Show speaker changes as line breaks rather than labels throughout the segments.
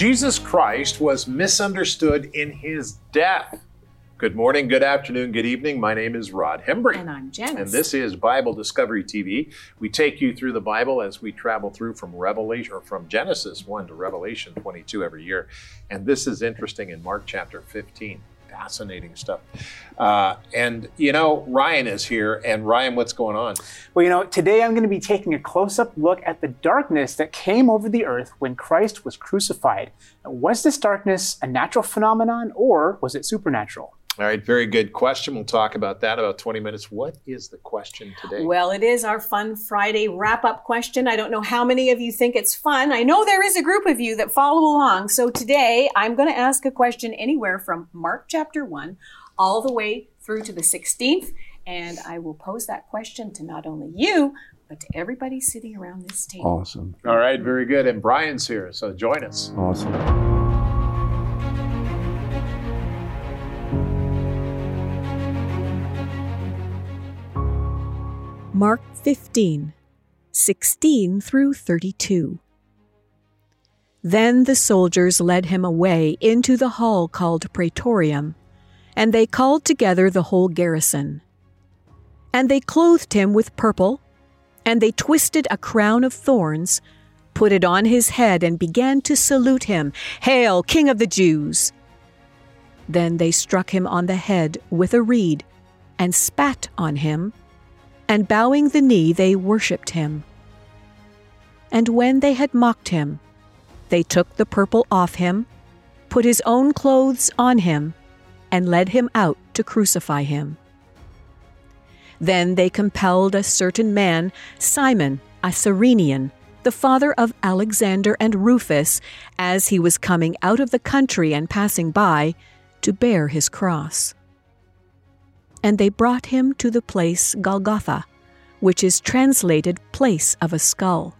Jesus Christ was misunderstood in his death. Good morning, good afternoon, good evening. My name is Rod Hembree.
And I'm Janice.
And this is Bible Discovery TV. We take you through the Bible as we travel through from Revelation or from Genesis 1 to Revelation 22 every year. And this is interesting in Mark chapter 15 fascinating stuff. Uh, and you know, Ryan is here. And Ryan, what's going on?
Well, you know, today I'm going to be taking a close up look at the darkness that came over the earth when Christ was crucified. Was this darkness a natural phenomenon or was it supernatural?
All right, very good question. We'll talk about that about 20 minutes. What is the question today?
Well, it is our Fun Friday wrap up question. I don't know how many of you think it's fun. I know there is a group of you that follow along. So today I'm going to ask a question anywhere from Mark chapter 1 all the way through to the 16th. And I will pose that question to not only you, but to everybody sitting around this table.
Awesome.
All right, very good. And Brian's here, so join us.
Awesome.
Mark 15, 16 through 32. Then the soldiers led him away into the hall called Praetorium, and they called together the whole garrison. And they clothed him with purple, and they twisted a crown of thorns, put it on his head, and began to salute him Hail, King of the Jews! Then they struck him on the head with a reed, and spat on him and bowing the knee, they worshipped him. And when they had mocked him, they took the purple off him, put his own clothes on him, and led him out to crucify him. Then they compelled a certain man, Simon, a Cyrenian, the father of Alexander and Rufus, as he was coming out of the country and passing by, to bear his cross and they brought him to the place Golgotha, which is translated place of a skull.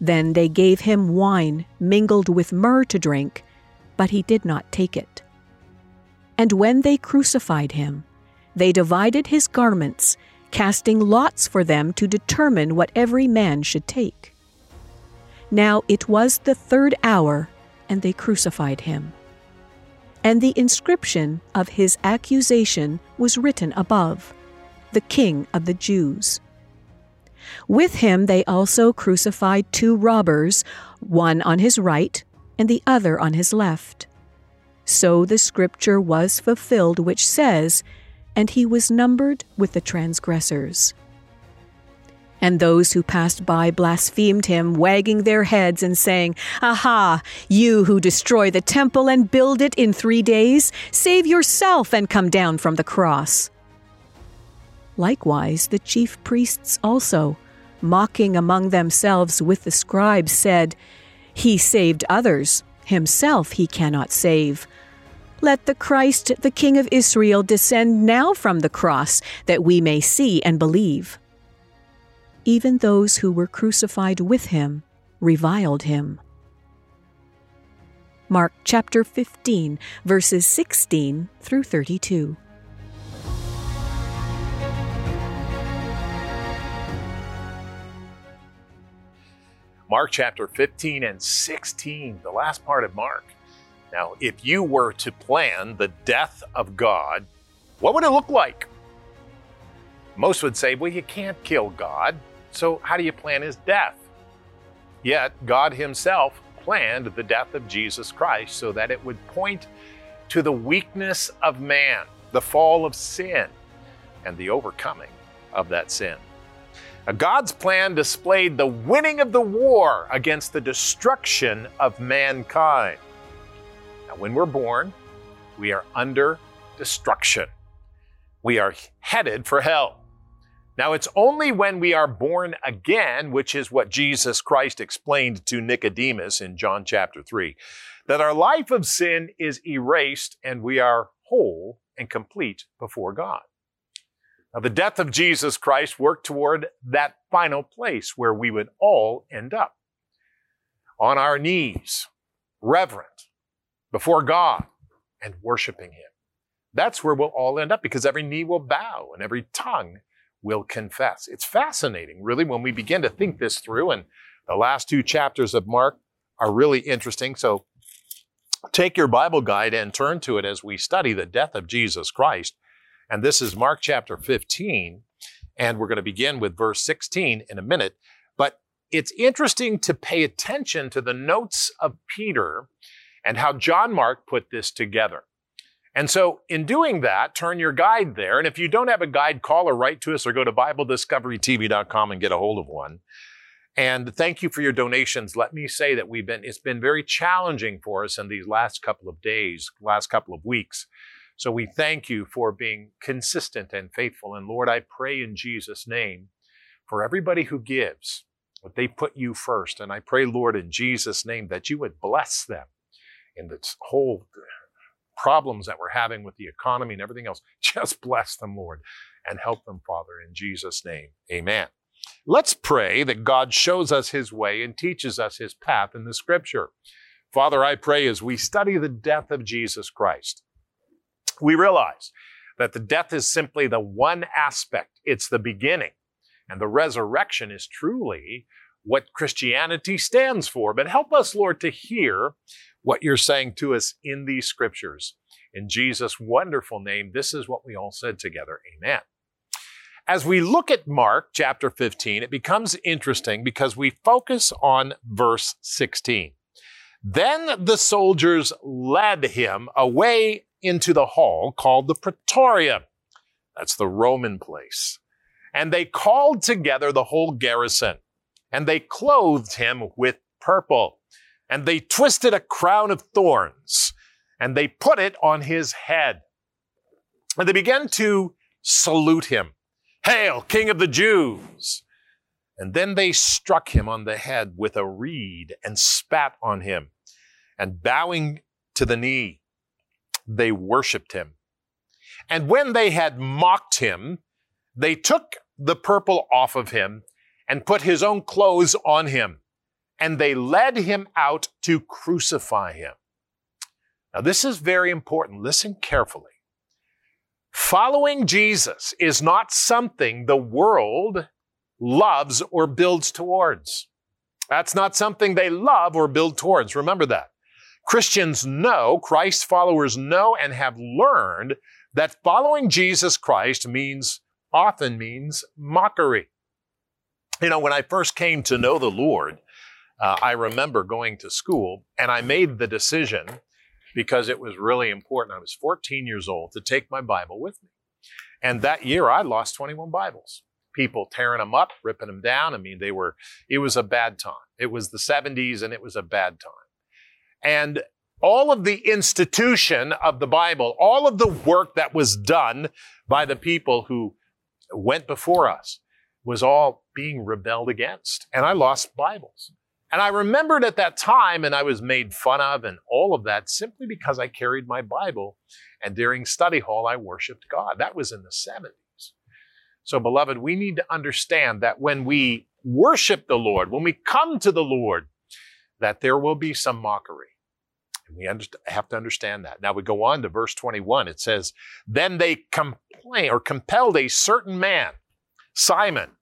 Then they gave him wine mingled with myrrh to drink, but he did not take it. And when they crucified him, they divided his garments, casting lots for them to determine what every man should take. Now it was the third hour, and they crucified him and the inscription of his accusation was written above The King of the Jews. With him they also crucified two robbers, one on his right and the other on his left. So the scripture was fulfilled which says, And he was numbered with the transgressors. And those who passed by blasphemed him, wagging their heads and saying, Aha, you who destroy the temple and build it in three days, save yourself and come down from the cross. Likewise, the chief priests also, mocking among themselves with the scribes, said, He saved others, himself he cannot save. Let the Christ, the King of Israel, descend now from the cross, that we may see and believe even those who were crucified with him reviled him. Mark chapter 15, verses 16 through 32.
Mark chapter 15 and 16, the last part of Mark. Now, if you were to plan the death of God, what would it look like? Most would say, well, you can't kill God. So, how do you plan his death? Yet, God himself planned the death of Jesus Christ so that it would point to the weakness of man, the fall of sin, and the overcoming of that sin. God's plan displayed the winning of the war against the destruction of mankind. Now, when we're born, we are under destruction. We are headed for hell. Now, it's only when we are born again, which is what Jesus Christ explained to Nicodemus in John chapter 3, that our life of sin is erased and we are whole and complete before God. Now, the death of Jesus Christ worked toward that final place where we would all end up on our knees, reverent before God and worshiping Him. That's where we'll all end up because every knee will bow and every tongue will confess. It's fascinating, really, when we begin to think this through. And the last two chapters of Mark are really interesting. So take your Bible guide and turn to it as we study the death of Jesus Christ. And this is Mark chapter 15. And we're going to begin with verse 16 in a minute. But it's interesting to pay attention to the notes of Peter and how John Mark put this together. And so, in doing that, turn your guide there. And if you don't have a guide, call or write to us or go to BibleDiscoveryTV.com and get a hold of one. And thank you for your donations. Let me say that we've been, it's been very challenging for us in these last couple of days, last couple of weeks. So we thank you for being consistent and faithful. And Lord, I pray in Jesus' name for everybody who gives, that they put you first. And I pray, Lord, in Jesus' name, that you would bless them in this whole problems that we're having with the economy and everything else. Just bless them, Lord, and help them, Father, in Jesus' name. Amen. Let's pray that God shows us his way and teaches us his path in the scripture. Father, I pray as we study the death of Jesus Christ, we realize that the death is simply the one aspect, it's the beginning. And the resurrection is truly what Christianity stands for. But help us, Lord, to hear what you're saying to us in these scriptures. In Jesus' wonderful name, this is what we all said together. Amen. As we look at Mark chapter 15, it becomes interesting because we focus on verse 16. Then the soldiers led him away into the hall called the Praetorium. That's the Roman place. And they called together the whole garrison, and they clothed him with purple, and they twisted a crown of thorns, and they put it on his head. And they began to salute him. Hail, King of the Jews! And then they struck him on the head with a reed and spat on him. And bowing to the knee, they worshiped him. And when they had mocked him, they took the purple off of him and put his own clothes on him. And they led him out to crucify him. Now, this is very important. Listen carefully. Following Jesus is not something the world loves or builds towards. That's not something they love or build towards. Remember that. Christians know, Christ followers know and have learned that following Jesus Christ means, often means mockery. You know, when I first came to know the Lord, uh, I remember going to school and I made the decision because it was really important. I was 14 years old to take my Bible with me. And that year I lost 21 Bibles. People tearing them up, ripping them down. I mean, they were, it was a bad time. It was the 70s and it was a bad time. And all of the institution of the Bible, all of the work that was done by the people who went before us was all being rebelled against. And I lost Bibles. And I remembered at that time, and I was made fun of and all of that simply because I carried my Bible. And during study hall, I worshiped God. That was in the 70s. So, beloved, we need to understand that when we worship the Lord, when we come to the Lord, that there will be some mockery. And we have to understand that. Now we go on to verse 21. It says, Then they complain or compelled a certain man, Simon,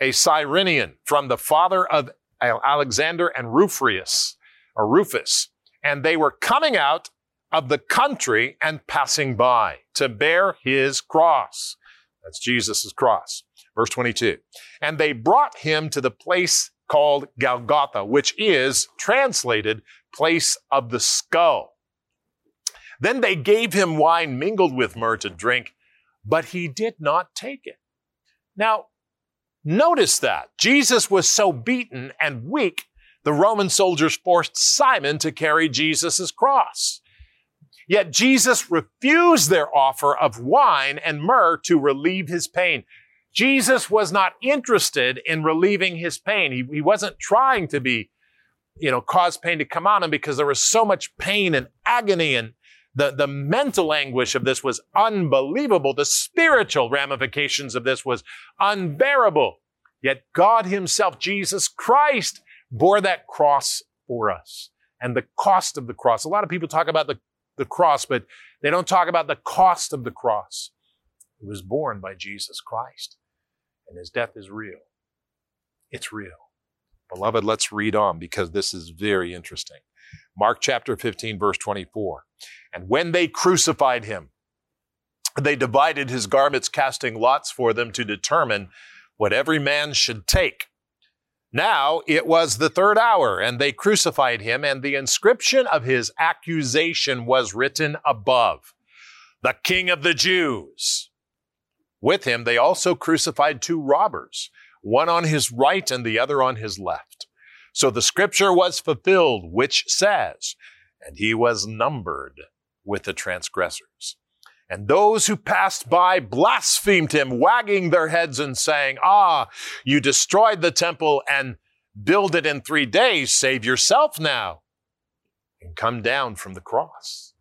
a Cyrenian, from the father of Alexander and Rufus, or Rufus, and they were coming out of the country and passing by to bear his cross. That's Jesus' cross. Verse 22. And they brought him to the place called Golgotha, which is translated place of the skull. Then they gave him wine mingled with myrrh to drink, but he did not take it. Now, Notice that Jesus was so beaten and weak, the Roman soldiers forced Simon to carry Jesus' cross. Yet Jesus refused their offer of wine and myrrh to relieve his pain. Jesus was not interested in relieving his pain. He, he wasn't trying to be, you know, cause pain to come on him because there was so much pain and agony and the, the mental anguish of this was unbelievable. The spiritual ramifications of this was unbearable. Yet God himself, Jesus Christ, bore that cross for us and the cost of the cross. A lot of people talk about the, the cross, but they don't talk about the cost of the cross. It was borne by Jesus Christ and his death is real. It's real. Beloved, let's read on because this is very interesting. Mark chapter 15, verse 24. And when they crucified him, they divided his garments, casting lots for them to determine what every man should take. Now it was the third hour, and they crucified him, and the inscription of his accusation was written above The King of the Jews. With him, they also crucified two robbers, one on his right and the other on his left. So the scripture was fulfilled, which says, And he was numbered with the transgressors. And those who passed by blasphemed him, wagging their heads and saying, Ah, you destroyed the temple and build it in three days. Save yourself now and come down from the cross.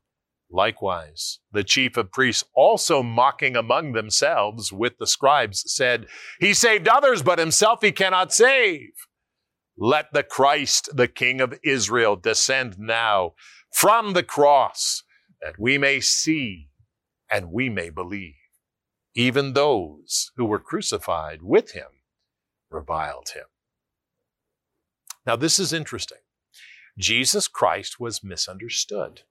Likewise, the chief of priests, also mocking among themselves with the scribes, said, He saved others, but himself he cannot save. Let the Christ, the King of Israel, descend now from the cross, that we may see and we may believe. Even those who were crucified with him reviled him. Now, this is interesting. Jesus Christ was misunderstood,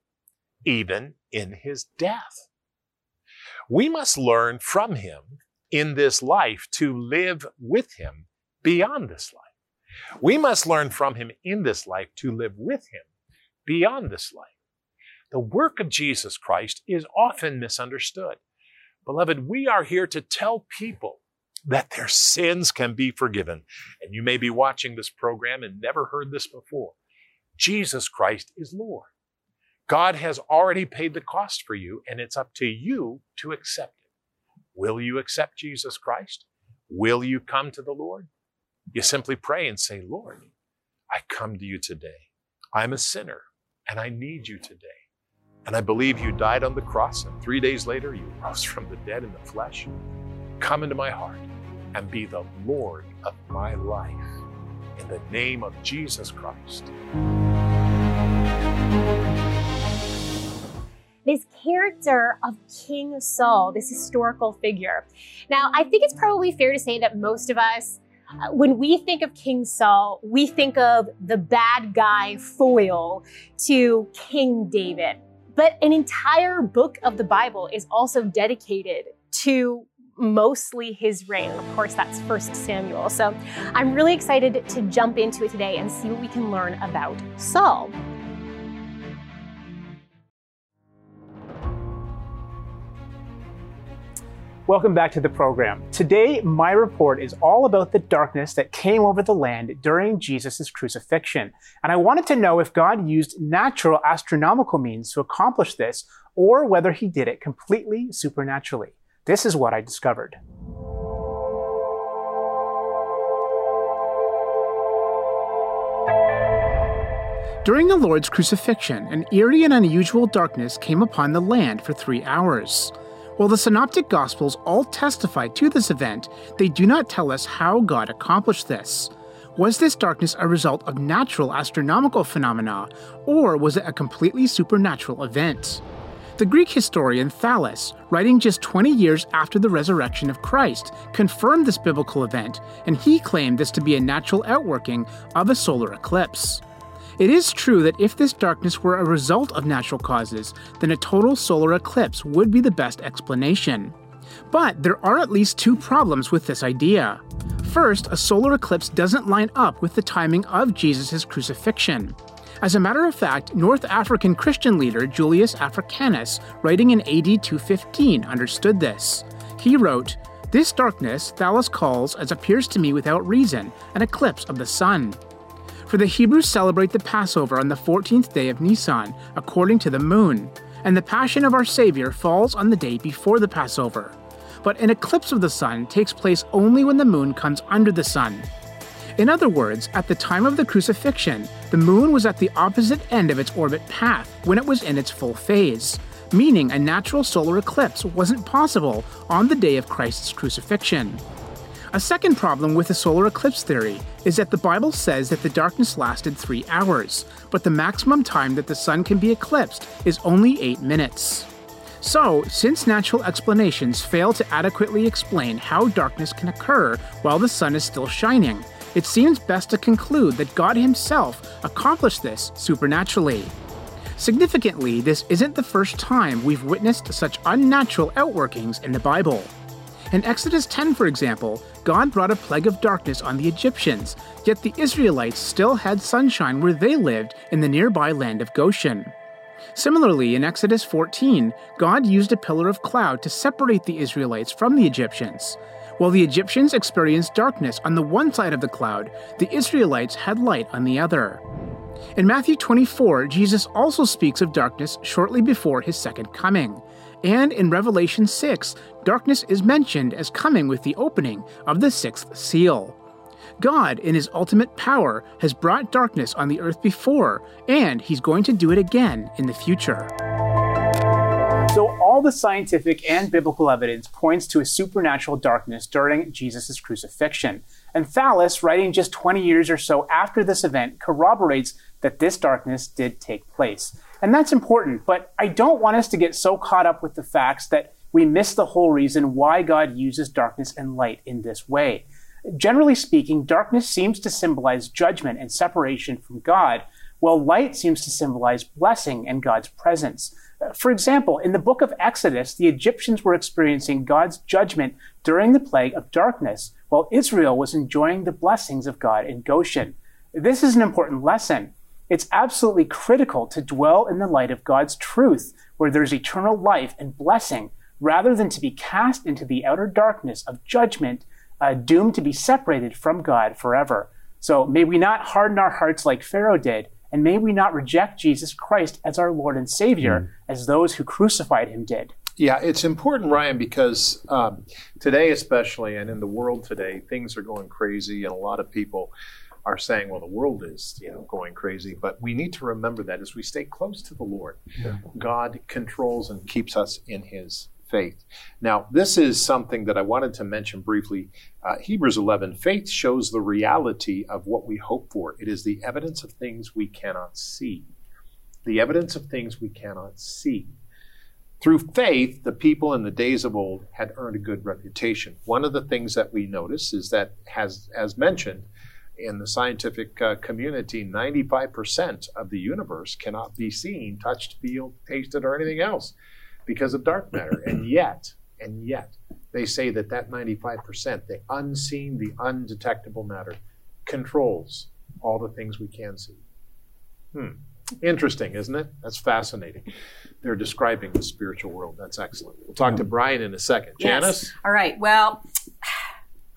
even in his death. We must learn from him in this life to live with him beyond this life. We must learn from him in this life to live with him beyond this life. The work of Jesus Christ is often misunderstood. Beloved, we are here to tell people that their sins can be forgiven. And you may be watching this program and never heard this before. Jesus Christ is Lord. God has already paid the cost for you, and it's up to you to accept it. Will you accept Jesus Christ? Will you come to the Lord? You simply pray and say, Lord, I come to you today. I'm a sinner, and I need you today. And I believe you died on the cross, and three days later you rose from the dead in the flesh. Come into my heart and be the Lord of my life. In the name of Jesus Christ.
This character of King Saul, this historical figure. Now, I think it's probably fair to say that most of us Uh, when we think of King Saul, we think of the bad guy foil to King David. But an entire book of the Bible is also dedicated to mostly his reign. Of course, that's First Samuel. So I'm really excited to jump into it today and see what we can learn about Saul.
Welcome back to the program. Today, my report is all about the darkness that came over the land during Jesus' crucifixion. And I wanted to know if God used natural astronomical means to accomplish this, or whether he did it completely supernaturally. This is what I discovered. During the Lord's crucifixion, an eerie and unusual darkness came upon the land for three hours. While the Synoptic Gospels all testify to this event, they do not tell us how God accomplished this. Was this darkness a result of natural astronomical phenomena, or was it a completely supernatural event? The Greek historian Thallus, writing just 20 years after the resurrection of Christ, confirmed this biblical event, and he claimed this to be a natural outworking of a solar eclipse. It is true that if this darkness were a result of natural causes, then a total solar eclipse would be the best explanation. But there are at least two problems with this idea. First, a solar eclipse doesn't line up with the timing of Jesus' crucifixion. As a matter of fact, North African Christian leader Julius Africanus, writing in AD 215, understood this. He wrote, This darkness Thallus calls, as appears to me without reason, an eclipse of the sun. For the Hebrews celebrate the Passover on the 14th day of Nisan, according to the moon, and the Passion of our Savior falls on the day before the Passover. But an eclipse of the sun takes place only when the moon comes under the sun. In other words, at the time of the crucifixion, the moon was at the opposite end of its orbit path when it was in its full phase, meaning a natural solar eclipse wasn't possible on the day of Christ's crucifixion. A second problem with the solar eclipse theory is that the Bible says that the darkness lasted three hours, but the maximum time that the sun can be eclipsed is only eight minutes. So, since natural explanations fail to adequately explain how darkness can occur while the sun is still shining,
it seems best to conclude that God Himself accomplished this supernaturally. Significantly, this isn't the first time we've witnessed such unnatural outworkings in the Bible. In Exodus 10, for example, God brought a plague of darkness on the Egyptians, yet the Israelites still had sunshine where they lived in the nearby land of Goshen. Similarly, in Exodus 14, God used a pillar of cloud to separate the Israelites from the Egyptians. While the Egyptians experienced darkness on the one side of the cloud, the Israelites had light on the other. In Matthew 24, Jesus also speaks of darkness shortly before his second coming. And in Revelation 6, darkness is mentioned as coming with the opening of the sixth seal. God, in his ultimate power, has brought darkness on the earth before, and he's going to do it again in the future.
So, all the scientific and biblical evidence points to a supernatural darkness during Jesus' crucifixion. And Thallus, writing just 20 years or so after this event, corroborates that this darkness did take place. And that's important, but I don't want us to get so caught up with the facts that we miss the whole reason why God uses darkness and light in this way. Generally speaking, darkness seems to symbolize judgment and separation from God, while light seems to symbolize blessing and God's presence. For example, in the book of Exodus, the Egyptians were experiencing God's judgment during the plague of darkness, while Israel was enjoying the blessings of God in Goshen. This is an important lesson. It's absolutely critical to dwell in the light of God's truth, where there's eternal life and blessing, rather than to be cast into the outer darkness of judgment, uh, doomed to be separated from God forever. So may we not harden our hearts like Pharaoh did, and may we not reject Jesus Christ as our Lord and Savior, mm. as those who crucified him did.
Yeah, it's important, Ryan, because um, today, especially, and in the world today, things are going crazy, and a lot of people are saying, "Well, the world is, you know, going crazy." But we need to remember that as we stay close to the Lord, yeah. God controls and keeps us in His faith. Now, this is something that I wanted to mention briefly. Uh, Hebrews 11 faith shows the reality of what we hope for, it is the evidence of things we cannot see. The evidence of things we cannot see. Through faith, the people in the days of old had earned a good reputation. One of the things that we notice is that, has, as mentioned, in the scientific uh, community, 95% of the universe cannot be seen, touched, feel, tasted, or anything else because of dark matter. and yet, and yet, they say that that 95%, the unseen, the undetectable matter, controls all the things we can see. Hmm. Interesting, isn't it? That's fascinating. They're describing the spiritual world. That's excellent. We'll talk to Brian in a second.
Yes.
Janice?
All right. Well,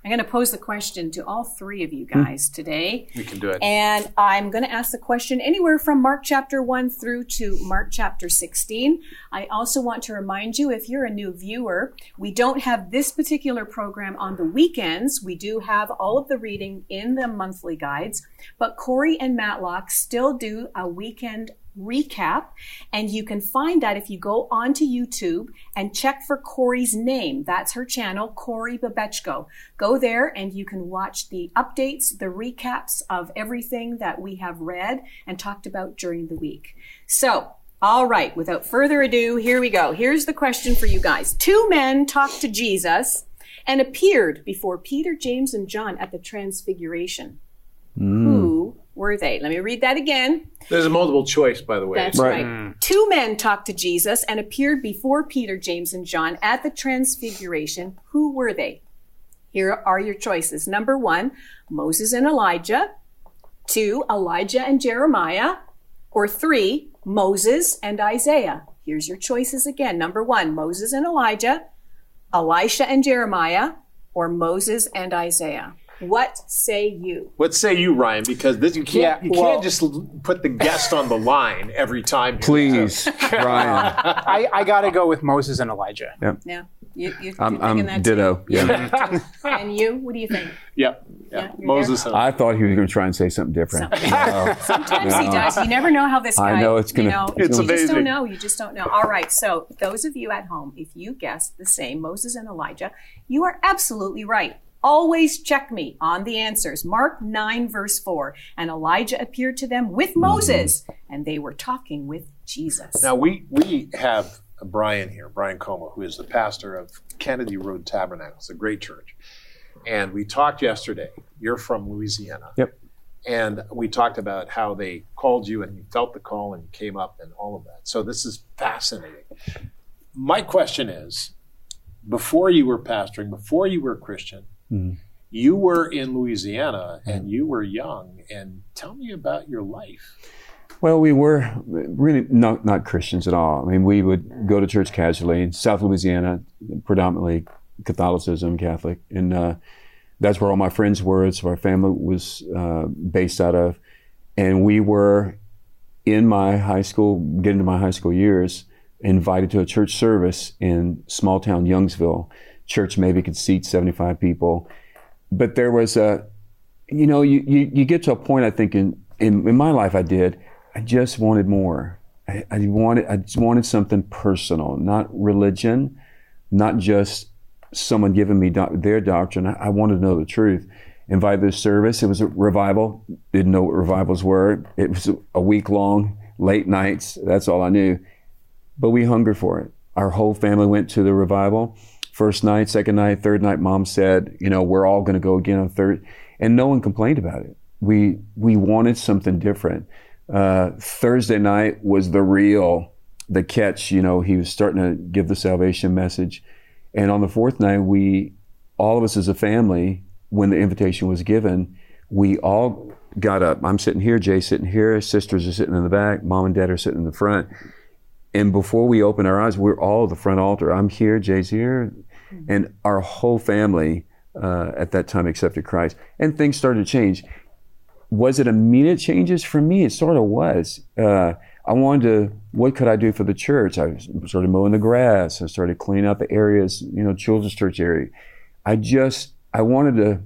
I'm going to pose the question to all three of you guys hmm. today.
We can do it.
And I'm going to ask the question anywhere from Mark chapter 1 through to Mark chapter 16. I also want to remind you if you're a new viewer, we don't have this particular program on the weekends. We do have all of the reading in the monthly guides, but Corey and Matlock still do a weekend recap. And you can find that if you go onto YouTube and check for Corey's name. That's her channel, Corey Babechko. Go there and you can watch the updates, the recaps of everything that we have read and talked about during the week. So, all right, without further ado, here we go. Here's the question for you guys. Two men talked to Jesus and appeared before Peter, James, and John at the Transfiguration. Mm. Who were they? Let me read that again.
There's a multiple choice, by the way.
That's right. right. Mm. Two men talked to Jesus and appeared before Peter, James, and John at the Transfiguration. Who were they? Here are your choices. Number one, Moses and Elijah. Two, Elijah and Jeremiah. Or three, Moses and Isaiah. Here's your choices again. Number one, Moses and Elijah, Elisha and Jeremiah, or Moses and Isaiah. What say you?
What say you, Ryan? Because this, you can't yeah, you well, can't just put the guest on the line every time.
Please, Ryan.
I, I got to go with Moses and Elijah.
Yeah. Yeah. You, you,
I'm, I'm ditto. Too?
Yeah. and you, what do you think?
Yep. Yeah. Moses.
I thought he was going to try and say something different.
Something. Sometimes he does. You never know how this guy.
I know it's going
to. You know,
it's
you
amazing.
just don't know. You just don't know. All right. So those of you at home, if you guessed the same Moses and Elijah, you are absolutely right. Always check me on the answers. Mark 9, verse 4. And Elijah appeared to them with mm-hmm. Moses, and they were talking with Jesus.
Now, we, we have Brian here, Brian Como, who is the pastor of Kennedy Road Tabernacle. It's a great church. And we talked yesterday. You're from Louisiana.
Yep.
And we talked about how they called you and you felt the call and you came up and all of that. So this is fascinating. My question is before you were pastoring, before you were a Christian,
Mhm.
you were in Louisiana and you were young. And tell me about your life.
Well, we were really not, not Christians at all. I mean, we would go to church casually in South Louisiana, predominantly Catholicism, Catholic. And uh, that's where all my friends were. It's where our family was uh, based out of. And we were in my high school, getting to my high school years, invited to a church service in small town Youngsville. Church maybe could seat 75 people. But there was a, you know, you, you, you get to a point, I think, in, in, in my life, I did. I just wanted more. I, I wanted, I just wanted something personal, not religion, not just someone giving me doc- their doctrine. I, I wanted to know the truth. Invited the service. It was a revival. Didn't know what revivals were. It was a week long, late nights. That's all I knew. But we hungered for it. Our whole family went to the revival. First night, second night, third night, mom said, you know, we're all going to go again on third. And no one complained about it. We, we wanted something different. Uh, Thursday night was the real, the catch. You know, he was starting to give the salvation message. And on the fourth night, we, all of us as a family, when the invitation was given, we all got up. I'm sitting here, Jay's sitting here, sisters are sitting in the back, mom and dad are sitting in the front. And before we open our eyes, we're all at the front altar. I'm here, Jay's here. And our whole family uh, at that time accepted Christ. And things started to change. Was it immediate changes? For me, it sort of was. Uh, I wanted to, what could I do for the church? I started mowing the grass. I started cleaning out the areas, you know, children's church area. I just, I wanted to,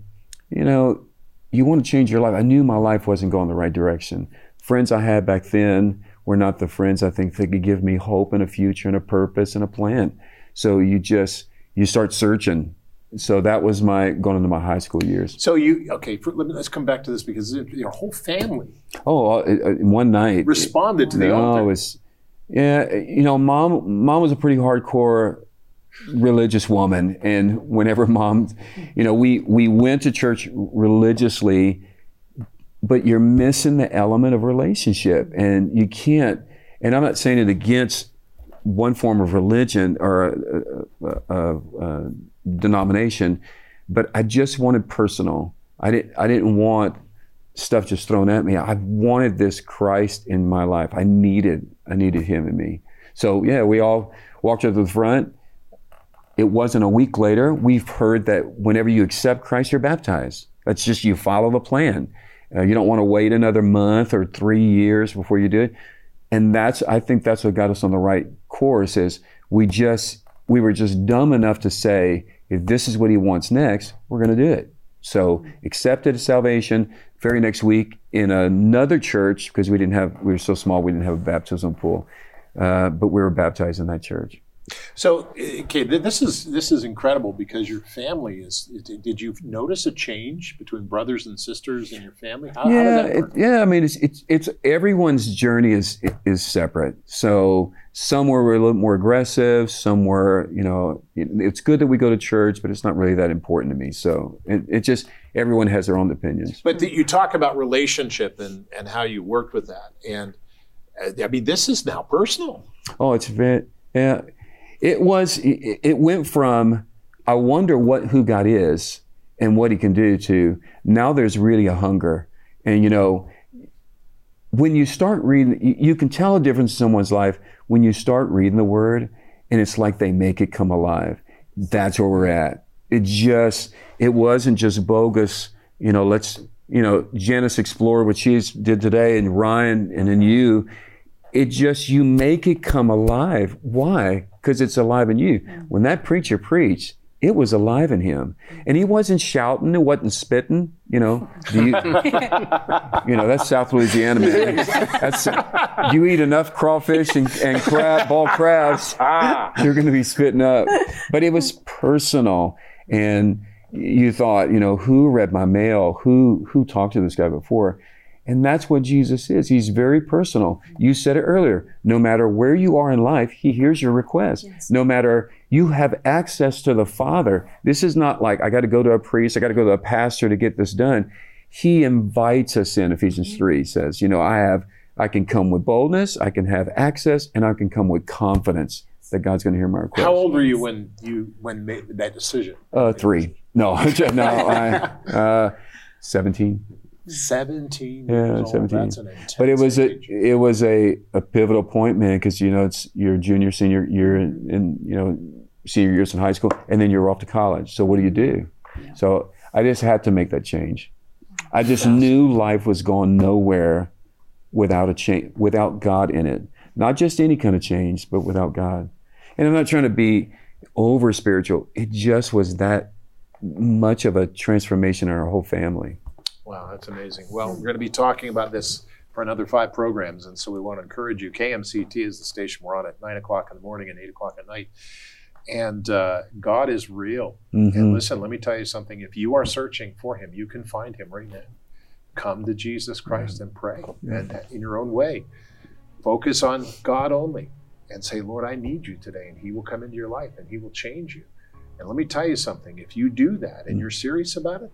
you know, you want to change your life. I knew my life wasn't going the right direction. Friends I had back then were not the friends I think that could give me hope and a future and a purpose and a plan. So you just, you start searching. So that was my going into my high school years.
So you, okay, for, let me, let's come back to this because your whole family
Oh, uh, uh, one night
responded to the altar.
it was, yeah, you know, mom, mom was a pretty hardcore religious woman, and whenever mom, you know, we we went to church religiously, but you're missing the element of relationship, and you can't. And I'm not saying it against one form of religion or a, a, a, denomination, but I just wanted personal. I didn't. I didn't want stuff just thrown at me. I wanted this Christ in my life. I needed. I needed Him in me. So yeah, we all walked up to the front. It wasn't a week later. We've heard that whenever you accept Christ, you're baptized. That's just you follow the plan. Uh, you don't want to wait another month or three years before you do it. And that's, I think that's what got us on the right course is we just, we were just dumb enough to say, if this is what he wants next, we're going to do it. So accepted salvation. Very next week in another church, because we didn't have, we were so small, we didn't have a baptism pool. Uh, but we were baptized in that church.
So, okay, this is this is incredible because your family is. Did you notice a change between brothers and sisters in your family? How, how
yeah,
did that
it, yeah. I mean, it's it's it's everyone's journey is is separate. So some were a little more aggressive. Some were, you know, it- it's good that we go to church, but it's not really that important to me. So it, it just everyone has their own opinions.
But th- you talk about relationship and and how you worked with that, and uh, I mean, this is now personal.
Oh, it's very yeah. It was. It, went from I wonder what who God is and what He can do to now. There's really a hunger, and you know, when you start reading, you, can tell a difference in someone's life when you start reading the Word, and it's like they make it come alive. That's where we're at. It just. It wasn't just bogus. You know, let's. You know, Janice explored what she did today, and Ryan, and then you it just you make it come alive. Why? Because it's alive in you. When that preacher preached it was alive in him. And he wasn't shouting it wasn't spitting you know? You, you know that's south louisiana man. That's you eat enough crawfish and, and crab ball crabs you're going to be spitting up. But it was personal. And you thought you know who read my mail? Who who talked to this guy before And that's what Jesus is. He's very personal. You said it earlier. No matter where you are in life, He hears your request.
Yes.
No matter you have access to the Father. This is not like I got to go to a priest, I got to go to a pastor to get this done. He invites us in. Ephesians 3 says, you know, I have, I can come with boldness, I can have access, and I can come with confidence that God's going to hear my request.
How old were you when you when made that decision?
Uh, three. No, no, I, uh, 17.
17
Yeah,
old.
17.
That's an intense
But it was a it was a, a pivotal point, man, because you know it's your junior, senior year, in, mm-hmm. in you know senior years in high school, and then you're off to college. So what do you do? So I just had to make that change. I just knew life was going nowhere without a change, without God in it. Not just any kind of change, but without God. And I'm not trying to be over spiritual. It just was that much of a transformation in our whole family.
Wow, that's amazing. Well, we're going to be talking about this for another five programs, and so we want to encourage you. KMCT is the station we're on at nine o'clock in the morning and eight o'clock at night. And uh, God is real. And
Mhm.
listen, let me tell you something. If you are searching for Him, you can find Him right now. Come to Jesus Christ and pray, and in your own way, focus on God only, and say, "Lord, I need you today," and He will come into your life and He will change you. And let me tell you something. If you do that and you're serious about it,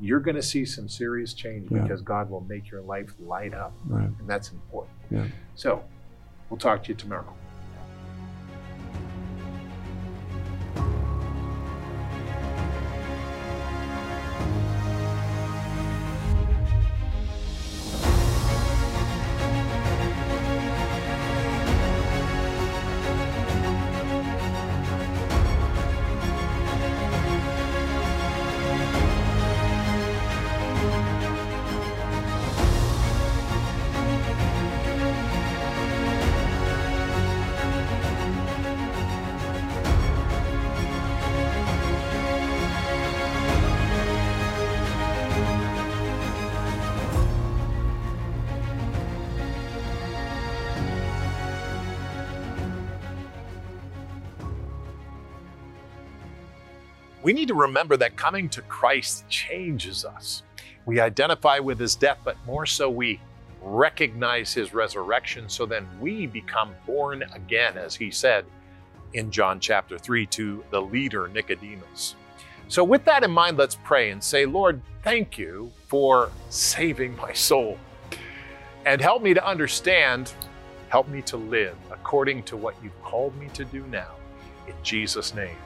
you're going to see some serious change
Yeah.
because God will make your life light up,
Right.
and that's important.
Yeah.
So, we'll talk to you tomorrow. We need to remember that coming to Christ changes us. We identify with his death, but more so we recognize his resurrection, so then we become born again, as he said in John chapter 3 to the leader Nicodemus. So, with that in mind, let's pray and say, Lord, thank you for saving my soul. And help me to understand, help me to live according to what you've called me to do now. In Jesus' name,